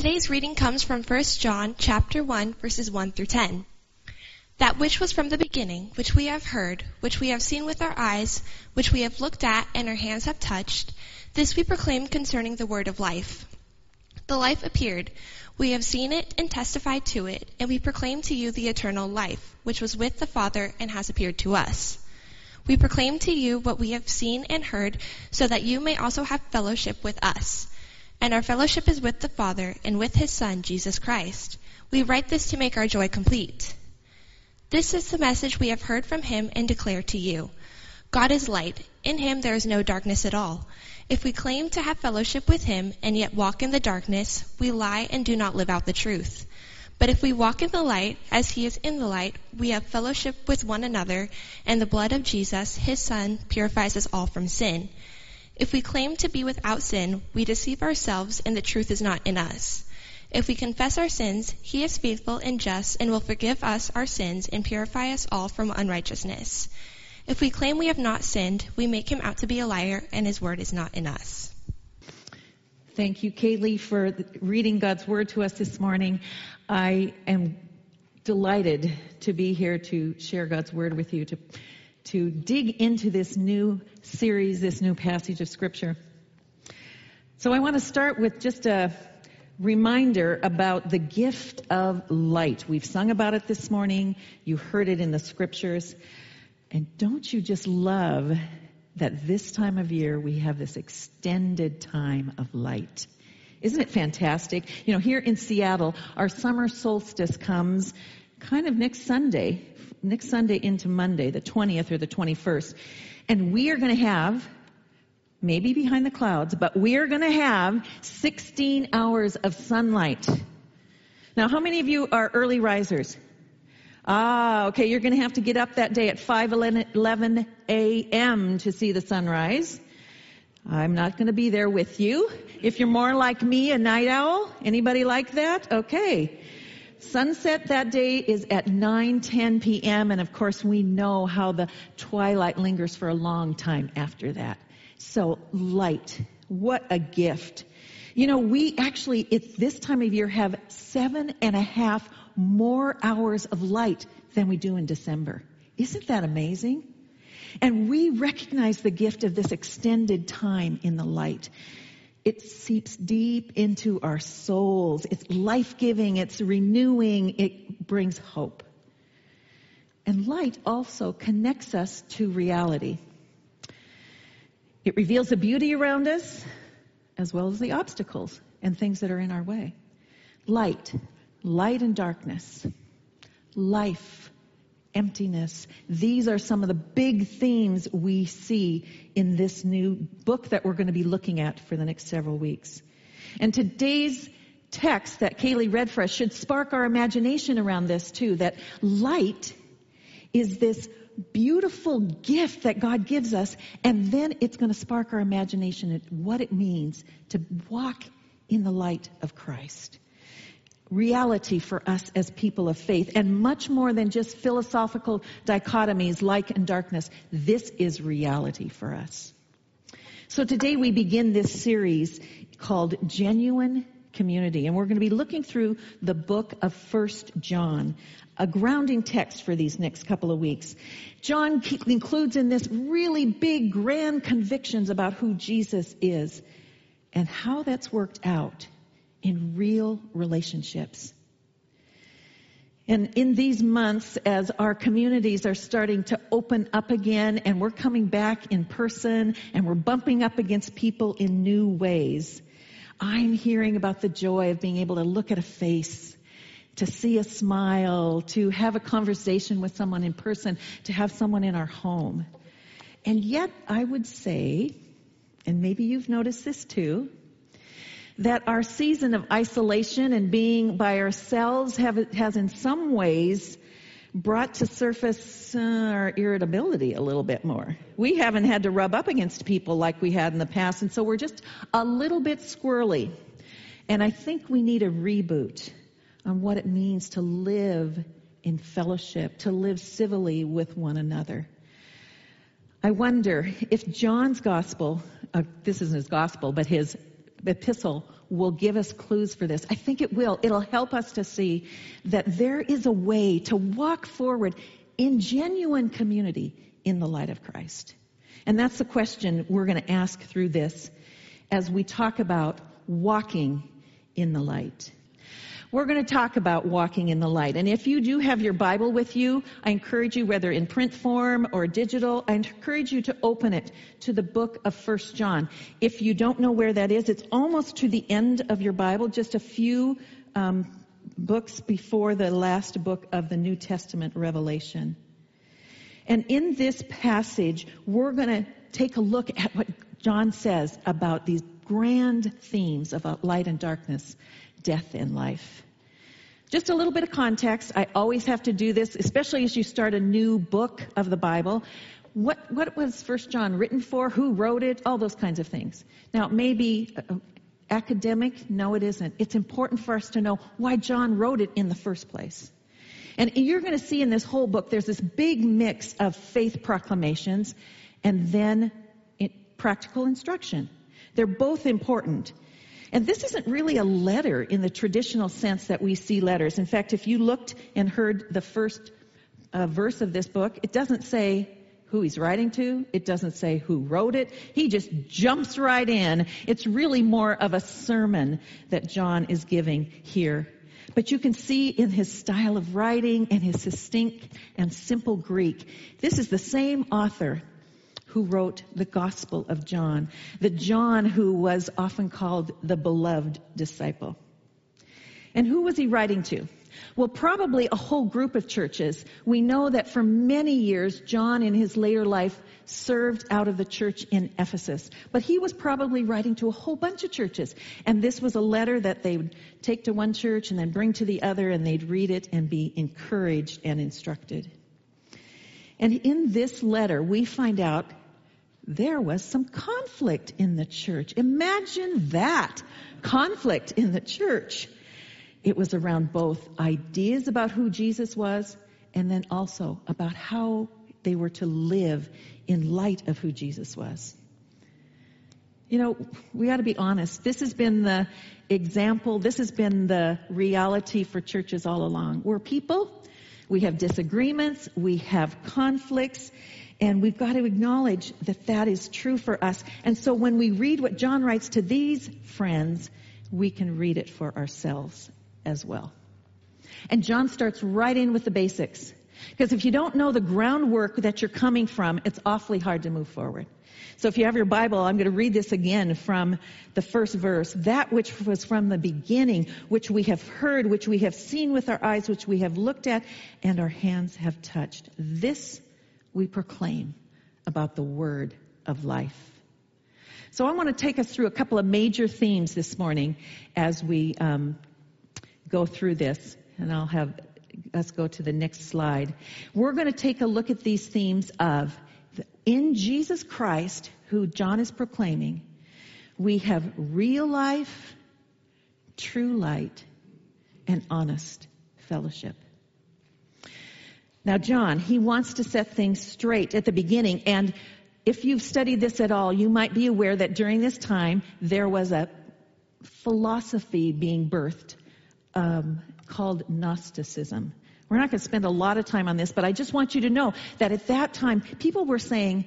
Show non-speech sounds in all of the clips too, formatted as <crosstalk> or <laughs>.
Today's reading comes from 1 John chapter 1 verses 1 through 10. That which was from the beginning, which we have heard, which we have seen with our eyes, which we have looked at and our hands have touched, this we proclaim concerning the word of life. The life appeared. We have seen it and testified to it, and we proclaim to you the eternal life, which was with the Father and has appeared to us. We proclaim to you what we have seen and heard, so that you may also have fellowship with us. And our fellowship is with the Father and with his Son, Jesus Christ. We write this to make our joy complete. This is the message we have heard from him and declare to you. God is light. In him there is no darkness at all. If we claim to have fellowship with him and yet walk in the darkness, we lie and do not live out the truth. But if we walk in the light, as he is in the light, we have fellowship with one another, and the blood of Jesus, his Son, purifies us all from sin. If we claim to be without sin, we deceive ourselves and the truth is not in us. If we confess our sins, he is faithful and just and will forgive us our sins and purify us all from unrighteousness. If we claim we have not sinned, we make him out to be a liar and his word is not in us. Thank you, Kaylee, for reading God's word to us this morning. I am delighted to be here to share God's word with you, to to dig into this new series, this new passage of Scripture. So I want to start with just a reminder about the gift of light. We've sung about it this morning. You heard it in the Scriptures. And don't you just love that this time of year we have this extended time of light? Isn't it fantastic? You know, here in Seattle, our summer solstice comes kind of next Sunday, next Sunday into Monday, the 20th or the 21st. And we are going to have, maybe behind the clouds, but we are going to have 16 hours of sunlight. Now, how many of you are early risers? Ah, okay, you're going to have to get up that day at 5:11 a.m. to see the sunrise. I'm not going to be there with you. If you're more like me, a night owl, anybody like that? Okay. Sunset that day is at 9:10 p.m. and of course we know how the twilight lingers for a long time after that. So light, what a gift. You know, we actually, at this time of year have seven and a half more hours of light than we do in December. Isn't that amazing? And we recognize the gift of this extended time in the light. It seeps deep into our souls. It's life giving, it's renewing, it brings hope. And light also connects us to reality. It reveals the beauty around us as well as the obstacles and things that are in our way. Light, light and darkness, life, emptiness. These are some of the big themes we see in this new book that we're going to be looking at for the next several weeks. And today's text that Kaylee read for us should spark our imagination around this too, that light is this beautiful gift that God gives us, and then it's going to spark our imagination at what it means to walk in the light of Christ reality for us as people of faith and much more than just philosophical dichotomies light and darkness. This is reality for us. So today we begin this series called Genuine Community and we're going to be looking through the book of First John, a grounding text for these next couple of weeks. John includes in this really big grand convictions about who Jesus is and how that's worked out in real relationships. And in these months, as our communities are starting to open up again and we're coming back in person and we're bumping up against people in new ways, I'm hearing about the joy of being able to look at a face, to see a smile, to have a conversation with someone in person, to have someone in our home. And yet, I would say, and maybe you've noticed this too, that our season of isolation and being by ourselves have, has in some ways brought to surface uh, our irritability a little bit more. We haven't had to rub up against people like we had in the past, and so we're just a little bit squirrely. And I think we need a reboot on what it means to live in fellowship, to live civilly with one another. I wonder if John's gospel, uh, this isn't his gospel, but his epistle will give us clues for this. I think it will. It'll help us to see that there is a way to walk forward in genuine community in the light of Christ. And that's the question we're going to ask through this as we talk about walking in the light. We're going to talk about walking in the light. And if you do have your Bible with you, I encourage you, whether in print form or digital, I encourage you to open it to the book of First John. If you don't know where that is, it's almost to the end of your Bible, just a few um, books before the last book of the New Testament, Revelation. And in this passage, we're going to take a look at what John says about these grand themes about light and darkness death in life. Just a little bit of context. I always have to do this, especially as you start a new book of the Bible. What, what was First John written for? Who wrote it? All those kinds of things. Now, maybe uh, academic? No, it isn't. It's important for us to know why John wrote it in the first place. And you're going to see in this whole book, there's this big mix of faith proclamations and then practical instruction. They're both important. And this isn't really a letter in the traditional sense that we see letters. In fact, if you looked and heard the first uh, verse of this book, it doesn't say who he's writing to. It doesn't say who wrote it. He just jumps right in. It's really more of a sermon that John is giving here. But you can see in his style of writing and his succinct and simple Greek, this is the same author who wrote the Gospel of John, the John who was often called the beloved disciple. And who was he writing to? Well, probably a whole group of churches. We know that for many years, John in his later life served out of the church in Ephesus. But he was probably writing to a whole bunch of churches. And this was a letter that they would take to one church and then bring to the other, and they'd read it and be encouraged and instructed. And in this letter, we find out there was some conflict in the church. Imagine that conflict in the church. It was around both ideas about who Jesus was and then also about how they were to live in light of who Jesus was. You know, we got to be honest. This has been the example, this has been the reality for churches all along. We're people, we have disagreements, we have conflicts, and we've got to acknowledge that that is true for us. And so when we read what John writes to these friends, we can read it for ourselves as well. And John starts right in with the basics. Because if you don't know the groundwork that you're coming from, it's awfully hard to move forward. So if you have your Bible, I'm going to read this again from the first verse. That which was from the beginning, which we have heard, which we have seen with our eyes, which we have looked at, and our hands have touched. This we proclaim about the word of life. So I want to take us through a couple of major themes this morning as we um, go through this, and I'll have us go to the next slide. We're going to take a look at these themes of in Jesus Christ, who John is proclaiming, we have real life, true light, and honest fellowship. Now, John, he wants to set things straight at the beginning. And if you've studied this at all, you might be aware that during this time there was a philosophy being birthed um, called Gnosticism. We're not going to spend a lot of time on this, but I just want you to know that at that time, people were saying,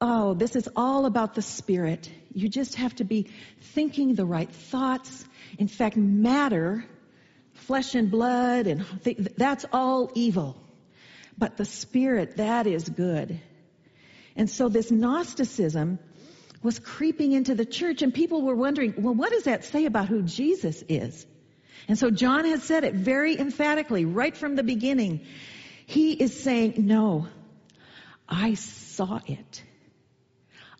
oh, this is all about the spirit. You just have to be thinking the right thoughts. In fact, matter, flesh and blood, and th- that's all evil. But the Spirit, that is good. And so this Gnosticism was creeping into the church and people were wondering, well, what does that say about who Jesus is? And so John has said it very emphatically right from the beginning. He is saying, no, I saw it.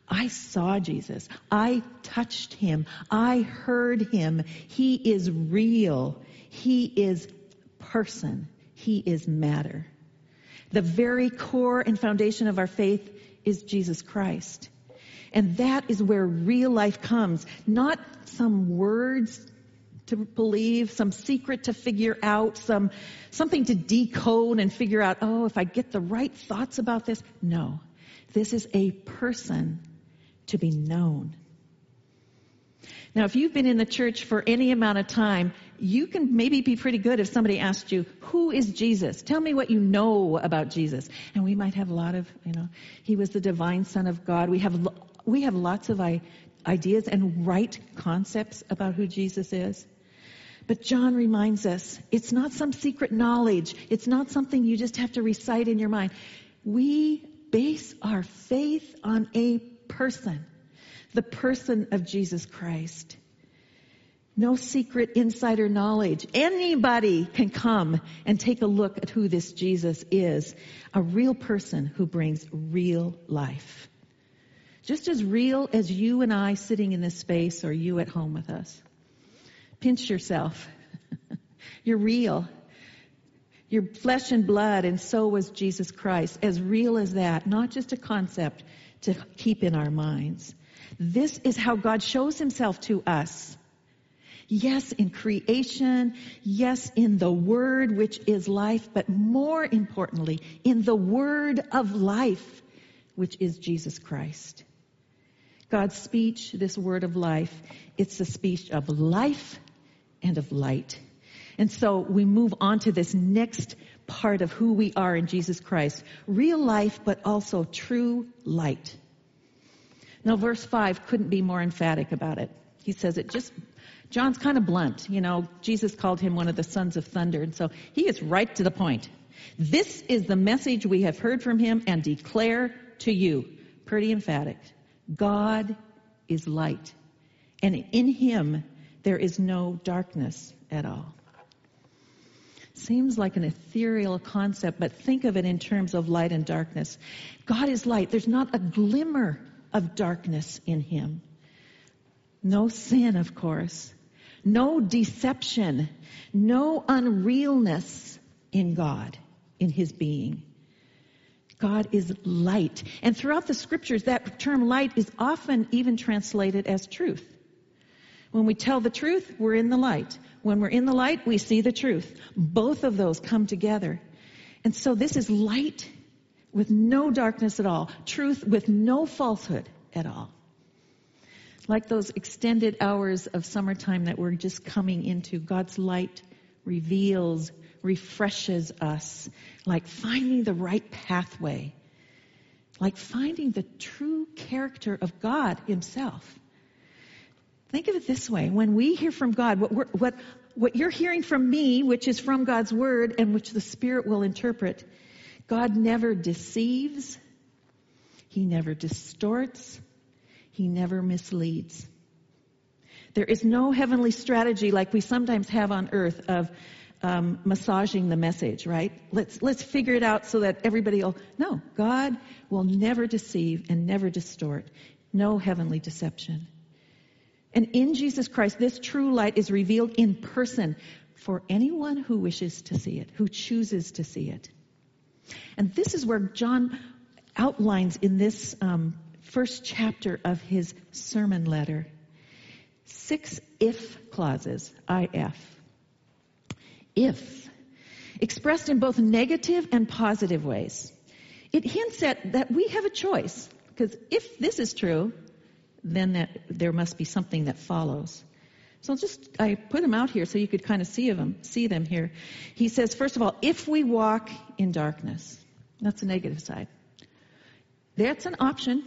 I saw Jesus. I touched him. I heard him. He is real. He is person. He is matter. The very core and foundation of our faith is Jesus Christ. And that is where real life comes. Not some words to believe, some secret to figure out, some, something to decode and figure out, oh, if I get the right thoughts about this. No. This is a person to be known. Now, if you've been in the church for any amount of time, you can maybe be pretty good if somebody asked you, who is Jesus? Tell me what you know about Jesus. And we might have a lot of, you know, he was the divine son of God. We have, we have lots of ideas and right concepts about who Jesus is. But John reminds us, it's not some secret knowledge. It's not something you just have to recite in your mind. We base our faith on a person the person of Jesus Christ. No secret insider knowledge. Anybody can come and take a look at who this Jesus is. A real person who brings real life. Just as real as you and I sitting in this space or you at home with us. Pinch yourself. <laughs> You're real. You're flesh and blood, and so was Jesus Christ. As real as that, not just a concept to keep in our minds. This is how God shows himself to us. Yes, in creation. Yes, in the Word, which is life. But more importantly, in the Word of life, which is Jesus Christ. God's speech, this word of life, it's the speech of life and of light. And so we move on to this next part of who we are in Jesus Christ. Real life, but also true light. Now, verse 5 couldn't be more emphatic about it. He says it just, John's kind of blunt. You know, Jesus called him one of the sons of thunder, and so he is right to the point. This is the message we have heard from him and declare to you. Pretty emphatic. God is light, and in him there is no darkness at all. Seems like an ethereal concept, but think of it in terms of light and darkness. God is light. There's not a glimmer of darkness in him. No sin, of course. No deception. No unrealness in God, in his being. God is light. And throughout the scriptures, that term light is often even translated as truth. When we tell the truth, we're in the light. When we're in the light, we see the truth. Both of those come together. And so this is light with no darkness at all, truth with no falsehood at all. Like those extended hours of summertime that we're just coming into, God's light reveals, refreshes us, like finding the right pathway, like finding the true character of God Himself. Think of it this way. When we hear from God, what, what, what you're hearing from me, which is from God's Word and which the Spirit will interpret, God never deceives. He never distorts. He never misleads. There is no heavenly strategy like we sometimes have on earth of um, massaging the message, right? Let's let's figure it out so that everybody will. No, God will never deceive and never distort. No heavenly deception. And in Jesus Christ, this true light is revealed in person for anyone who wishes to see it, who chooses to see it. And this is where John outlines in this um, first chapter of his sermon letter six if clauses, IF. If, expressed in both negative and positive ways. It hints at that we have a choice, because if this is true, then that there must be something that follows. So just I put them out here so you could kind of see them, see them here. He says, first of all, if we walk in darkness, that's the negative side. That's an option.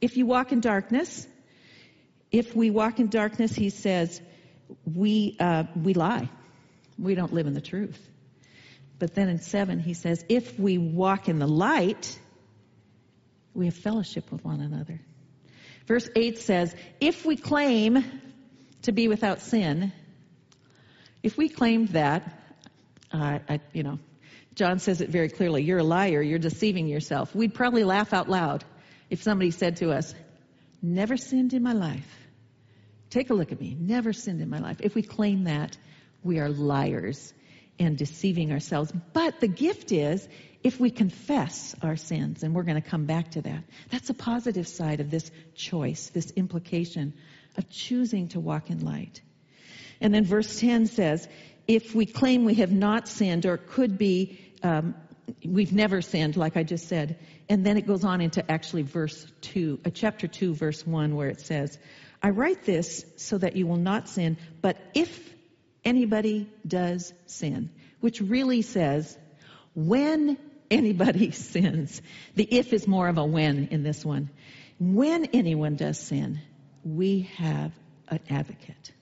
If you walk in darkness, if we walk in darkness, he says, we, uh, we lie. We don't live in the truth. But then in 7, he says, if we walk in the light, we have fellowship with one another. Verse 8 says, if we claim to be without sin, if we claimed that, uh, I, you know, John says it very clearly, you're a liar, you're deceiving yourself. We'd probably laugh out loud if somebody said to us, never sinned in my life. Take a look at me. Never sinned in my life. If we claim that, we are liars and deceiving ourselves. But the gift is if we confess our sins, and we're going to come back to that. That's a positive side of this choice, this implication of choosing to walk in light. And then verse 10 says, if we claim we have not sinned or could be um, we've never sinned, like I just said. And then it goes on into actually verse 2, uh, chapter 2, verse 1, where it says, I write this so that you will not sin, but if anybody does sin, which really says when anybody <laughs> sins. The if is more of a when in this one. When anyone does sin, we have an advocate.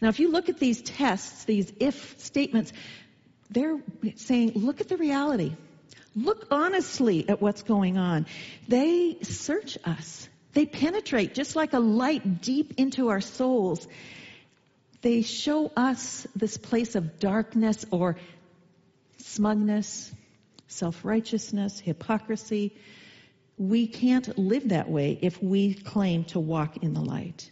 Now, if you look at these tests, these if statements, they're saying, look at the reality. Look honestly at what's going on. They search us. They penetrate just like a light deep into our souls. They show us this place of darkness or smugness, self-righteousness, hypocrisy. We can't live that way if we claim to walk in the light.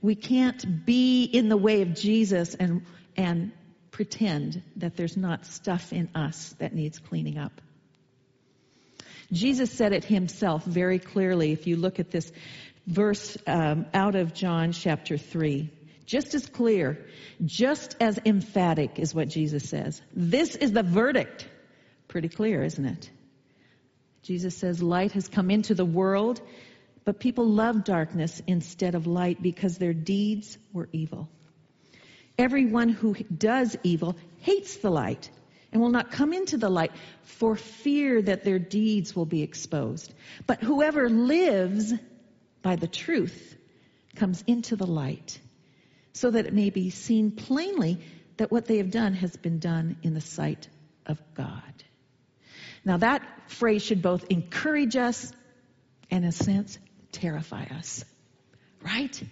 We can't be in the way of Jesus and, and pretend that there's not stuff in us that needs cleaning up. Jesus said it himself very clearly if you look at this verse um, out of John chapter 3. Just as clear, just as emphatic is what Jesus says. This is the verdict. Pretty clear, isn't it? Jesus says, Light has come into the world, but people love darkness instead of light because their deeds were evil. Everyone who does evil hates the light and will not come into the light for fear that their deeds will be exposed. But whoever lives by the truth comes into the light so that it may be seen plainly that what they have done has been done in the sight of God. Now that phrase should both encourage us and in a sense terrify us. Right?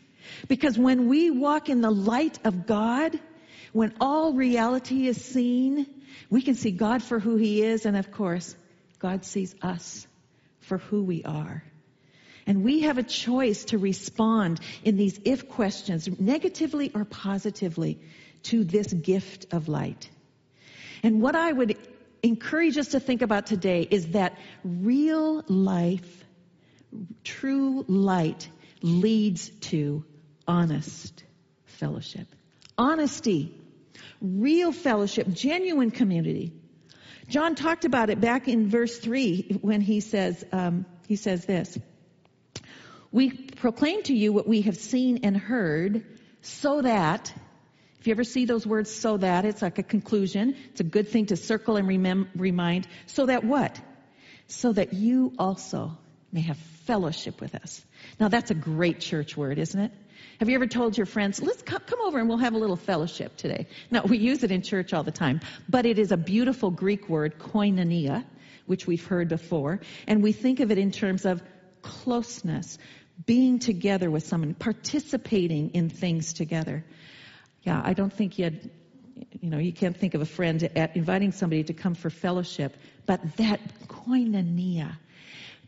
Because when we walk in the light of God, when all reality is seen, we can see God for who He is, and of course, God sees us for who we are. And we have a choice to respond in these if questions, negatively or positively, to this gift of light. And what I would encourage us to think about today is that real life, true light leads to honest fellowship. Honesty, real fellowship, genuine community. John talked about it back in verse 3 when he says, um, he says this. We proclaim to you what we have seen and heard so that, if you ever see those words so that, it's like a conclusion. It's a good thing to circle and remem- remind. So that what? So that you also may have fellowship with us. Now that's a great church word, isn't it? Have you ever told your friends, let's come, over and we'll have a little fellowship today? Now we use it in church all the time, but it is a beautiful Greek word, koinonia, which we've heard before, and we think of it in terms of closeness, being together with someone, participating in things together. Yeah, I don't think you had, you know, you can't think of a friend at inviting somebody to come for fellowship, but that koinonia,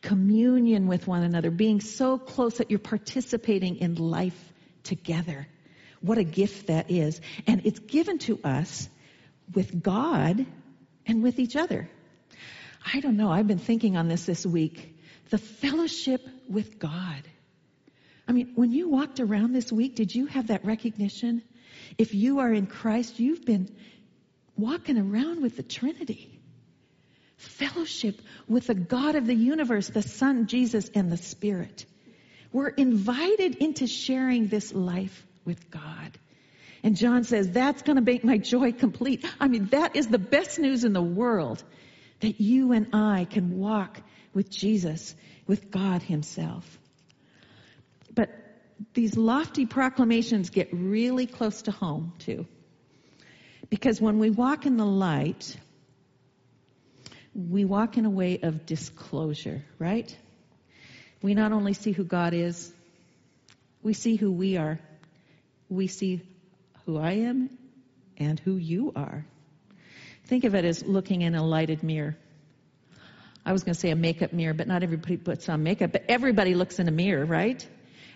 communion with one another, being so close that you're participating in life together. What a gift that is. And it's given to us with God and with each other. I don't know. I've been thinking on this this week the fellowship with God. I mean, when you walked around this week, did you have that recognition? If you are in Christ, you've been walking around with the Trinity. Fellowship with the God of the universe, the Son, Jesus, and the Spirit. We're invited into sharing this life with God. And John says, that's going to make my joy complete. I mean, that is the best news in the world that you and I can walk with Jesus, with God Himself. But these lofty proclamations get really close to home, too. Because when we walk in the light, we walk in a way of disclosure, right? We not only see who God is, we see who we are. We see who I am and who you are. Think of it as looking in a lighted mirror. I was going to say a makeup mirror, but not everybody puts on makeup, but everybody looks in a mirror, right?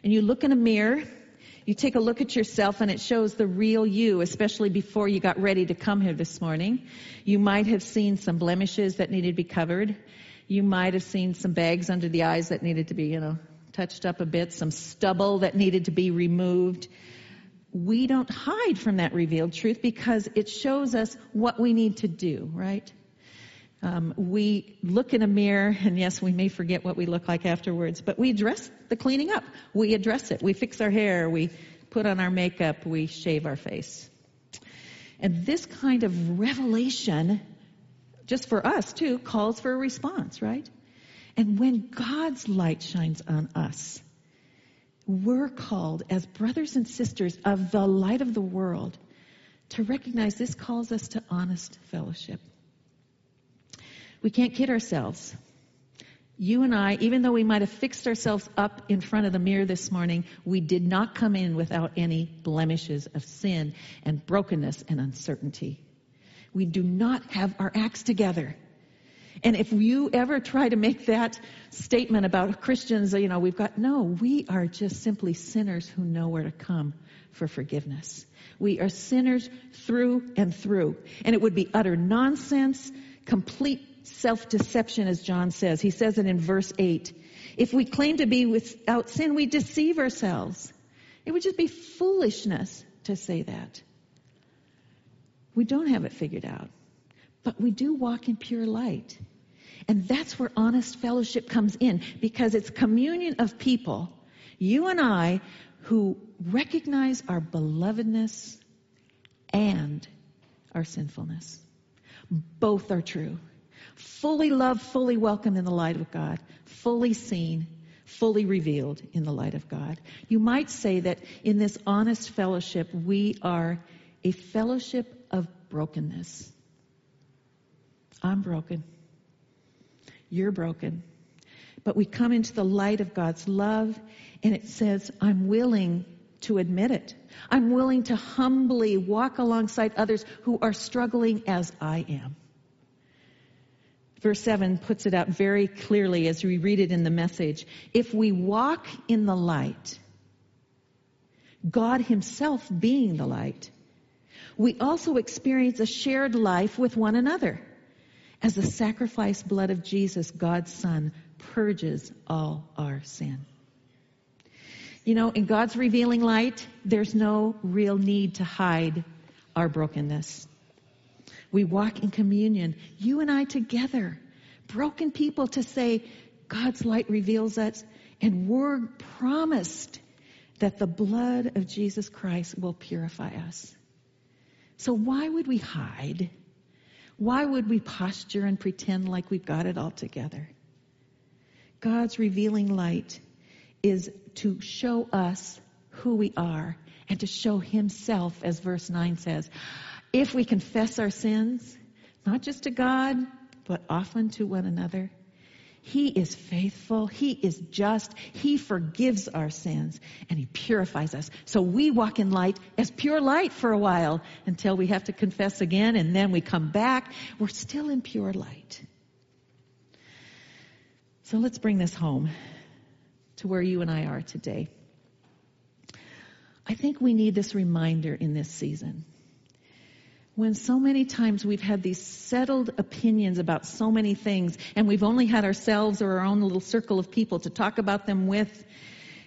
And you look in a mirror, you take a look at yourself and it shows the real you, especially before you got ready to come here this morning. You might have seen some blemishes that needed to be covered. You might have seen some bags under the eyes that needed to be, you know, touched up a bit, some stubble that needed to be removed. We don't hide from that revealed truth because it shows us what we need to do, right? Um, we look in a mirror, and yes, we may forget what we look like afterwards, but we address the cleaning up. We address it. We fix our hair. We put on our makeup. We shave our face. And this kind of revelation, just for us too, calls for a response, right? And when God's light shines on us, we're called as brothers and sisters of the light of the world to recognize this calls us to honest fellowship. We can't kid ourselves. You and I, even though we might have fixed ourselves up in front of the mirror this morning, we did not come in without any blemishes of sin and brokenness and uncertainty. We do not have our acts together. And if you ever try to make that statement about Christians, you know, we've got, no, we are just simply sinners who know where to come for forgiveness. We are sinners through and through. And it would be utter nonsense, complete self-deception, as John says. He says it in verse 8. If we claim to be without sin, we deceive ourselves. It would just be foolishness to say that. We don't have it figured out. But we do walk in pure light. And that's where honest fellowship comes in because it's communion of people, you and I, who recognize our belovedness and our sinfulness. Both are true. Fully loved, fully welcomed in the light of God, fully seen, fully revealed in the light of God. You might say that in this honest fellowship, we are a fellowship of brokenness. I'm broken. You're broken. But we come into the light of God's love, and it says, I'm willing to admit it. I'm willing to humbly walk alongside others who are struggling as I am. Verse 7 puts it out very clearly as we read it in the message. If we walk in the light, God Himself being the light, we also experience a shared life with one another as the sacrificed blood of Jesus, God's Son, purges all our sin. You know, in God's revealing light, there's no real need to hide our brokenness. We walk in communion, you and I together, broken people to say, God's light reveals us, and we're promised that the blood of Jesus Christ will purify us. So why would we hide? Why would we posture and pretend like we've got it all together? God's revealing light is to show us who we are and to show Himself, as verse 9 says. If we confess our sins, not just to God, but often to one another, he is faithful. He is just. He forgives our sins and He purifies us. So we walk in light as pure light for a while until we have to confess again and then we come back. We're still in pure light. So let's bring this home to where you and I are today. I think we need this reminder in this season when so many times we've had these settled opinions about so many things and we've only had ourselves or our own little circle of people to talk about them with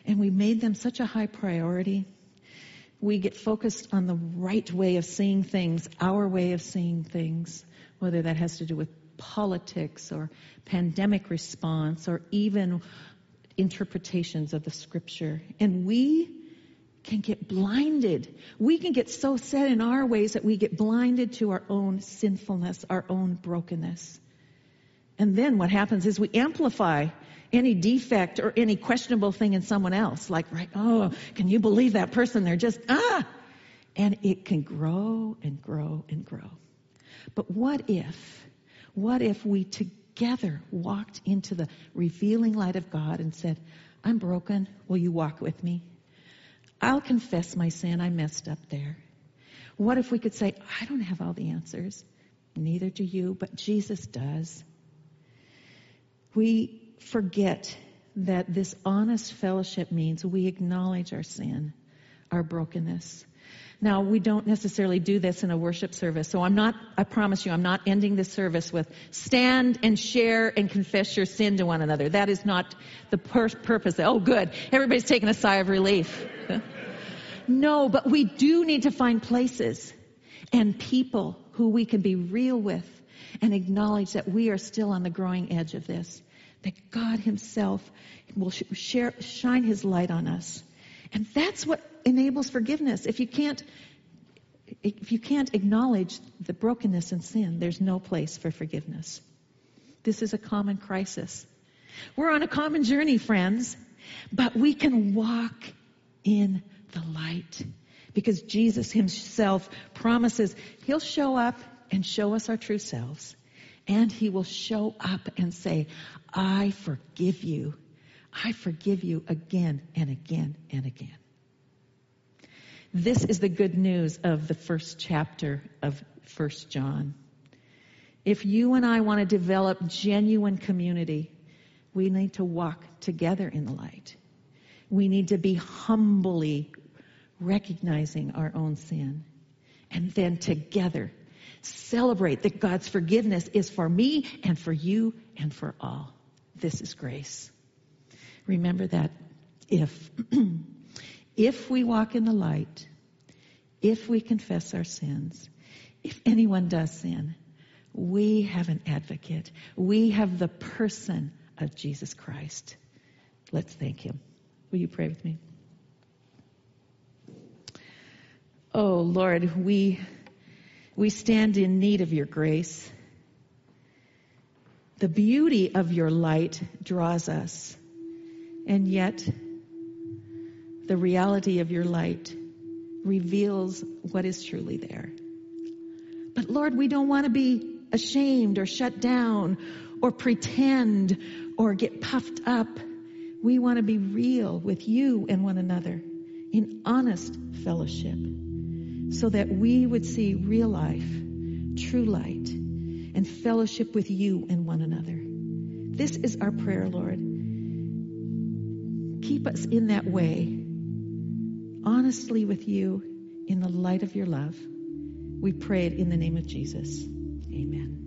and we made them such a high priority we get focused on the right way of seeing things our way of seeing things whether that has to do with politics or pandemic response or even interpretations of the scripture. And we can get blinded. We can get so set in our ways that we get blinded to our own sinfulness, our own brokenness. And then what happens is we amplify any defect or any questionable thing in someone else. Like, right, oh, can you believe that person? They're just, ah! And it can grow and grow and grow. But what if, what if we together walked into the revealing light of God and said, I'm broken. Will you walk with me? I'll confess my sin. I messed up there. What if we could say, I don't have all the answers. Neither do you, but Jesus does. We forget that this honest fellowship means we acknowledge our sin, our brokenness. Now, we don't necessarily do this in a worship service, so I'm not, I promise you, I'm not ending this service with stand and share and confess your sin to one another. That is not the pur- purpose. Oh, good. Everybody's taking a sigh of relief. <laughs> no, but we do need to find places and people who we can be real with and acknowledge that we are still on the growing edge of this. That God Himself will share, shine His light on us. And that's what enables forgiveness. If you can't, if you can't acknowledge the brokenness and sin, there's no place for forgiveness. This is a common crisis. We're on a common journey, friends, but we can walk in the light because Jesus himself promises he'll show up and show us our true selves. And he will show up and say, I forgive you. I forgive you again and again and again. This is the good news of the first chapter of First John. If you and I want to develop genuine community, we need to walk together in the light. We need to be humbly recognizing our own sin. And then together celebrate that God's forgiveness is for me and for you and for all. This is grace. Remember that if, <clears throat> if we walk in the light, if we confess our sins, if anyone does sin, we have an advocate. We have the person of Jesus Christ. Let's thank him. Will you pray with me? Oh Lord, we, we stand in need of your grace. The beauty of your light draws us, and yet the reality of your light reveals what is truly there. But Lord, we don't want to be ashamed or shut down or pretend or get puffed up. We want to be real with you and one another in honest fellowship so that we would see real life, true light, and fellowship with you and one another. This is our prayer, Lord. Keep us in that way, honestly with you, in the light of your love. We pray it in the name of Jesus. Amen.